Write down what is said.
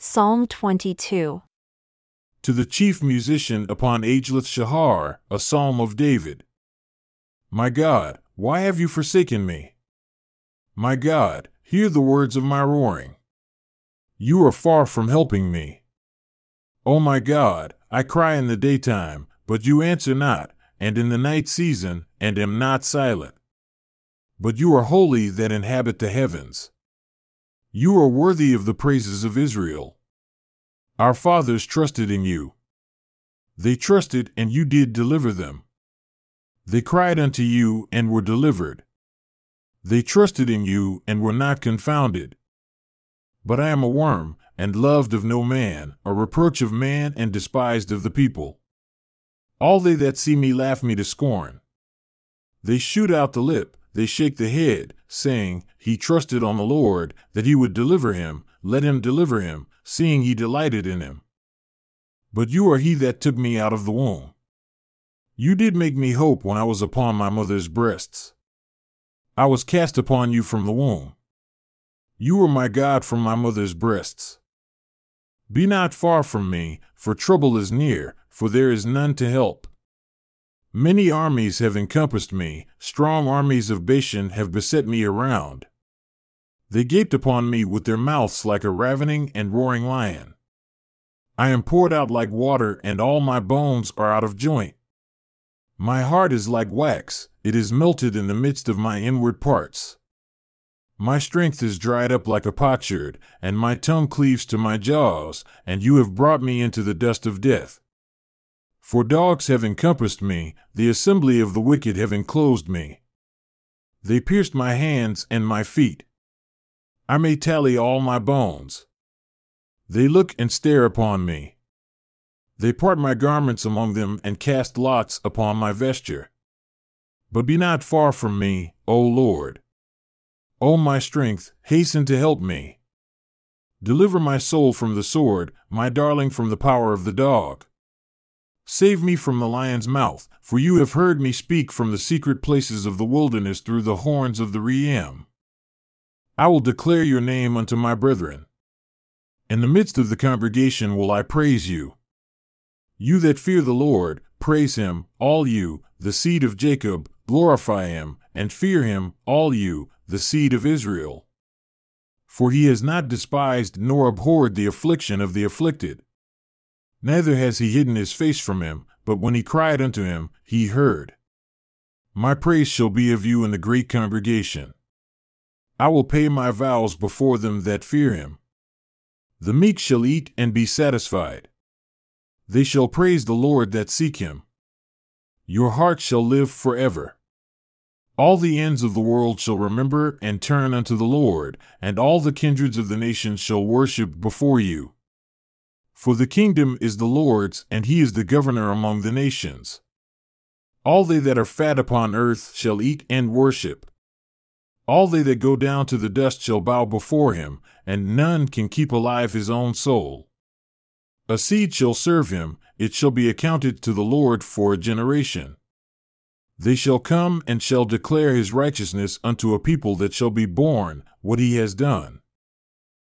Psalm 22. To the chief musician upon Aijeleth Shahar, a psalm of David. My God, why have you forsaken me? My God, hear the words of my roaring. You are far from helping me. O my God, I cry in the daytime, but you answer not, and in the night season, and am not silent. But you are holy that inhabit the heavens. You are worthy of the praises of Israel. Our fathers trusted in you. They trusted, and you did deliver them. They cried unto you, and were delivered. They trusted in you, and were not confounded. But I am a worm, and loved of no man, a reproach of man, and despised of the people. All they that see me laugh me to scorn. They shoot out the lip, they shake the head, saying, He trusted on the Lord, that he would deliver him, let him deliver him, seeing he delighted in him. But you are he that took me out of the womb. You did make me hope when I was upon my mother's breasts. I was cast upon you from the womb. You were my God from my mother's breasts. Be not far from me, for trouble is near, for there is none to help. Many armies have encompassed me, strong armies of Bashan have beset me around. They gaped upon me with their mouths like a ravening and roaring lion. I am poured out like water, and all my bones are out of joint. My heart is like wax, it is melted in the midst of my inward parts. My strength is dried up like a potsherd, and my tongue cleaves to my jaws, and you have brought me into the dust of death. For dogs have encompassed me, the assembly of the wicked have enclosed me. They pierced my hands and my feet. I may tally all my bones. They look and stare upon me. They part my garments among them and cast lots upon my vesture. But be not far from me, O Lord. O my strength, hasten to help me. Deliver my soul from the sword, my darling from the power of the dog. Save me from the lion's mouth, for you have heard me speak from the secret places of the wilderness through the horns of the Ream. I will declare your name unto my brethren. In the midst of the congregation will I praise you. You that fear the Lord, praise him, all you, the seed of Jacob, glorify him, and fear him, all you, the seed of Israel. For he has not despised nor abhorred the affliction of the afflicted. Neither has he hidden his face from him, but when he cried unto him, he heard. My praise shall be of you in the great congregation. I will pay my vows before them that fear him. The meek shall eat and be satisfied. They shall praise the Lord that seek him. Your heart shall live forever. All the ends of the world shall remember and turn unto the Lord, and all the kindreds of the nations shall worship before you. For the kingdom is the Lord's, and he is the governor among the nations. All they that are fat upon earth shall eat and worship. All they that go down to the dust shall bow before him, and none can keep alive his own soul. A seed shall serve him, it shall be accounted to the Lord for a generation. They shall come and shall declare his righteousness unto a people that shall be born, what he has done.